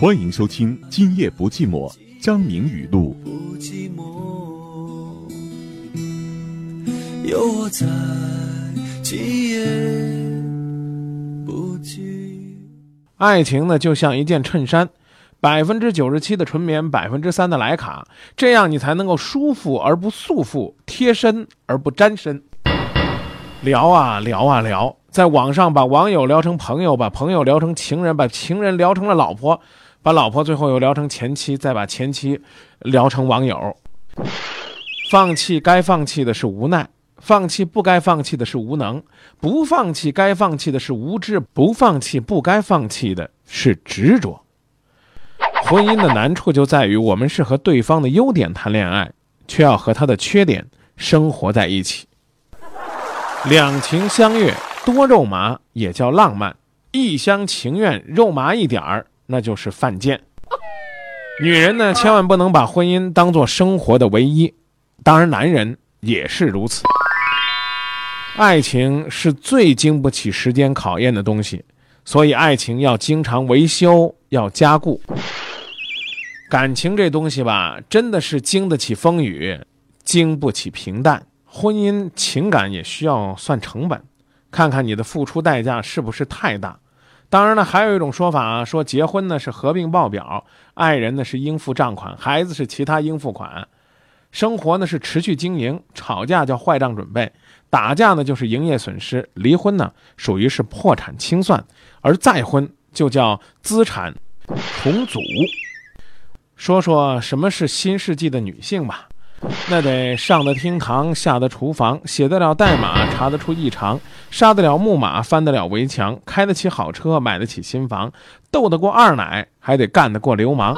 欢迎收听《今夜不寂寞》，张明语录。不寂寞，有我在，今夜不寂。爱情呢，就像一件衬衫，百分之九十七的纯棉，百分之三的莱卡，这样你才能够舒服而不束缚，贴身而不沾身。聊啊聊啊聊，在网上把网友聊成朋友，把朋友聊成情人，把情人聊成了老婆，把老婆最后又聊成前妻，再把前妻聊成网友。放弃该放弃的是无奈，放弃不该放弃的是无能，不放弃该放弃的是无知，不放弃不该放弃的是执着。婚姻的难处就在于，我们是和对方的优点谈恋爱，却要和他的缺点生活在一起。两情相悦，多肉麻也叫浪漫；一厢情愿，肉麻一点儿，那就是犯贱。女人呢，千万不能把婚姻当做生活的唯一，当然，男人也是如此。爱情是最经不起时间考验的东西，所以爱情要经常维修，要加固。感情这东西吧，真的是经得起风雨，经不起平淡。婚姻情感也需要算成本，看看你的付出代价是不是太大。当然了，还有一种说法啊，说结婚呢是合并报表，爱人呢是应付账款，孩子是其他应付款，生活呢是持续经营，吵架叫坏账准备，打架呢就是营业损失，离婚呢属于是破产清算，而再婚就叫资产重组。说说什么是新世纪的女性吧。那得上得厅堂，下得厨房，写得了代码，查得出异常，杀得了木马，翻得了围墙，开得起好车，买得起新房，斗得过二奶，还得干得过流氓。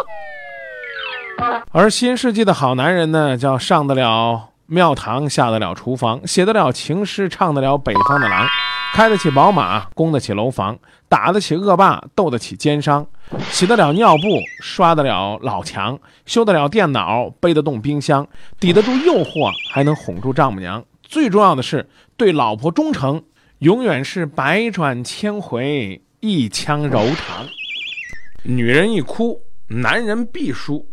而新世纪的好男人呢，叫上得了庙堂，下得了厨房，写得了情诗，唱得了北方的狼，开得起宝马，供得起楼房，打得起恶霸，斗得起奸商，洗得了尿布，刷得了老墙，修得了电脑，背得动冰箱，抵得住诱惑，还能哄住丈母娘。最重要的是，对老婆忠诚，永远是百转千回，一腔柔肠。女人一哭，男人必输。